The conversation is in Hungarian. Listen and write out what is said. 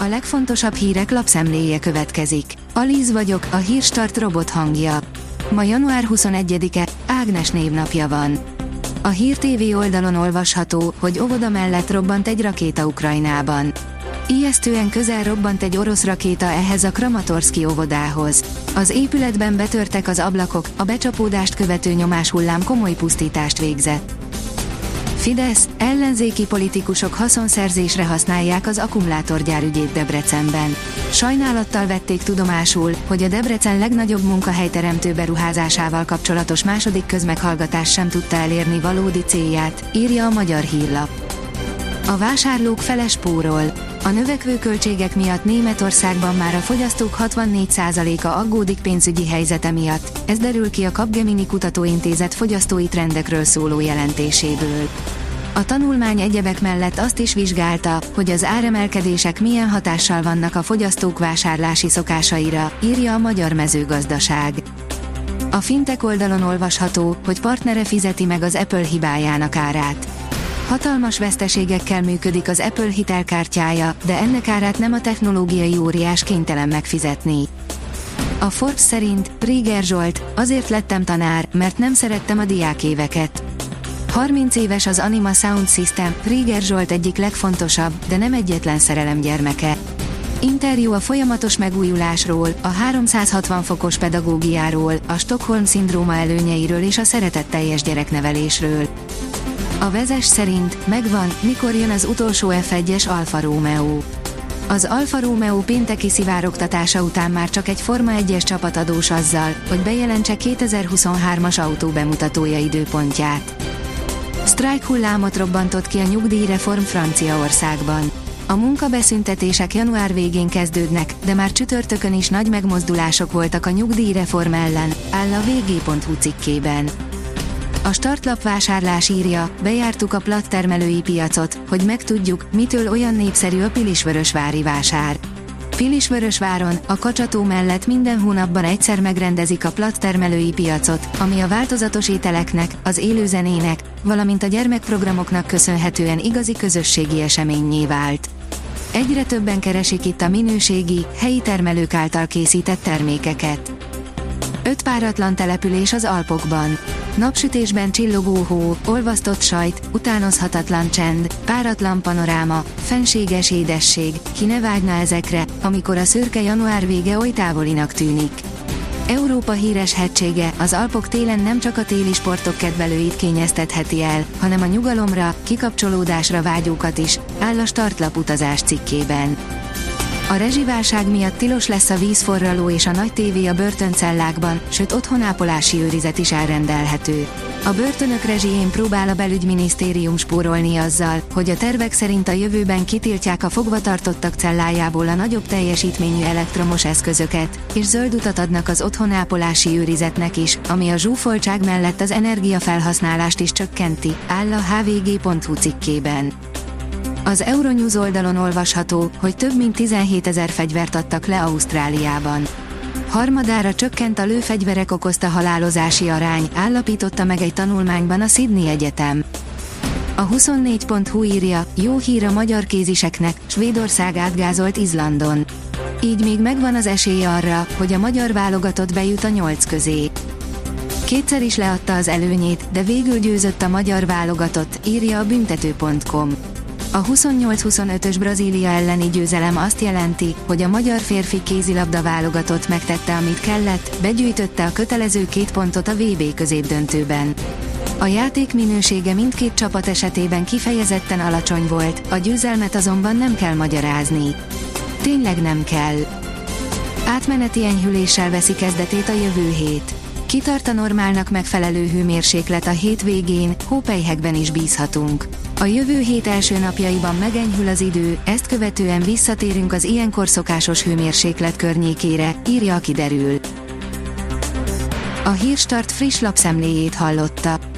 A legfontosabb hírek lapszemléje következik. Alíz vagyok, a hírstart robot hangja. Ma január 21-e, Ágnes névnapja van. A Hír TV oldalon olvasható, hogy óvoda mellett robbant egy rakéta Ukrajnában. Ijesztően közel robbant egy orosz rakéta ehhez a Kramatorski óvodához. Az épületben betörtek az ablakok, a becsapódást követő nyomáshullám komoly pusztítást végzett. Fidesz, ellenzéki politikusok haszonszerzésre használják az akkumulátorgyár ügyét Debrecenben. Sajnálattal vették tudomásul, hogy a Debrecen legnagyobb munkahelyteremtő beruházásával kapcsolatos második közmeghallgatás sem tudta elérni valódi célját, írja a magyar hírlap. A vásárlók feles spórol. A növekvő költségek miatt Németországban már a fogyasztók 64%-a aggódik pénzügyi helyzete miatt, ez derül ki a Capgemini Kutatóintézet fogyasztói trendekről szóló jelentéséből. A tanulmány egyebek mellett azt is vizsgálta, hogy az áremelkedések milyen hatással vannak a fogyasztók vásárlási szokásaira, írja a Magyar Mezőgazdaság. A fintek oldalon olvasható, hogy partnere fizeti meg az Apple hibájának árát. Hatalmas veszteségekkel működik az Apple hitelkártyája, de ennek árát nem a technológiai óriás kénytelen megfizetni. A Forbes szerint Priger Zsolt, azért lettem tanár, mert nem szerettem a diákéveket. 30 éves az Anima Sound System, Rieger Zsolt egyik legfontosabb, de nem egyetlen szerelem gyermeke. Interjú a folyamatos megújulásról, a 360 fokos pedagógiáról, a Stockholm szindróma előnyeiről és a szeretetteljes gyereknevelésről. A vezes szerint megvan, mikor jön az utolsó F1-es Alfa Romeo. Az Alfa Romeo pénteki szivárogtatása után már csak egy Forma 1-es csapat adós azzal, hogy bejelentse 2023-as autó bemutatója időpontját. Sztrájk hullámot robbantott ki a nyugdíjreform Franciaországban. A munkabeszüntetések január végén kezdődnek, de már csütörtökön is nagy megmozdulások voltak a nyugdíjreform ellen, áll a vg.hu cikkében. A startlap vásárlás írja, bejártuk a plattermelői piacot, hogy megtudjuk, mitől olyan népszerű a Pilisvörösvári vásár. Pilisvörösváron, a Kacsató mellett minden hónapban egyszer megrendezik a plattermelői piacot, ami a változatos ételeknek, az élőzenének, valamint a gyermekprogramoknak köszönhetően igazi közösségi eseményé vált. Egyre többen keresik itt a minőségi, helyi termelők által készített termékeket. Öt páratlan település az Alpokban. Napsütésben csillogó hó, olvasztott sajt, utánozhatatlan csend, páratlan panoráma, fenséges édesség, ki ne vágyna ezekre, amikor a szürke január vége oly távolinak tűnik. Európa híres hegysége, az Alpok télen nem csak a téli sportok kedvelőit kényeztetheti el, hanem a nyugalomra, kikapcsolódásra vágyókat is, áll a startlap utazás cikkében. A rezsiválság miatt tilos lesz a vízforraló és a nagy tévé a börtöncellákban, sőt otthonápolási őrizet is elrendelhető. A börtönök rezsijén próbál a belügyminisztérium spórolni azzal, hogy a tervek szerint a jövőben kitiltják a fogvatartottak cellájából a nagyobb teljesítményű elektromos eszközöket, és zöld utat adnak az otthonápolási őrizetnek is, ami a zsúfoltság mellett az energiafelhasználást is csökkenti, áll a hvg.hu cikkében. Az Euronews oldalon olvasható, hogy több mint 17 ezer fegyvert adtak le Ausztráliában. Harmadára csökkent a lőfegyverek okozta halálozási arány, állapította meg egy tanulmányban a Sydney Egyetem. A 24.hu írja, jó hír a magyar kéziseknek, Svédország átgázolt Izlandon. Így még megvan az esély arra, hogy a magyar válogatott bejut a nyolc közé. Kétszer is leadta az előnyét, de végül győzött a magyar válogatott, írja a büntető.com. A 28-25-ös Brazília elleni győzelem azt jelenti, hogy a magyar férfi kézilabda válogatott megtette, amit kellett, begyűjtötte a kötelező két pontot a VB középdöntőben. A játék minősége mindkét csapat esetében kifejezetten alacsony volt, a győzelmet azonban nem kell magyarázni. Tényleg nem kell. Átmeneti enyhüléssel veszi kezdetét a jövő hét. Kitart a normálnak megfelelő hőmérséklet a hétvégén, hópelyhekben is bízhatunk. A jövő hét első napjaiban megenyhül az idő, ezt követően visszatérünk az ilyenkor szokásos hőmérséklet környékére, írja a kiderül. A Hírstart friss lapszemléjét hallotta.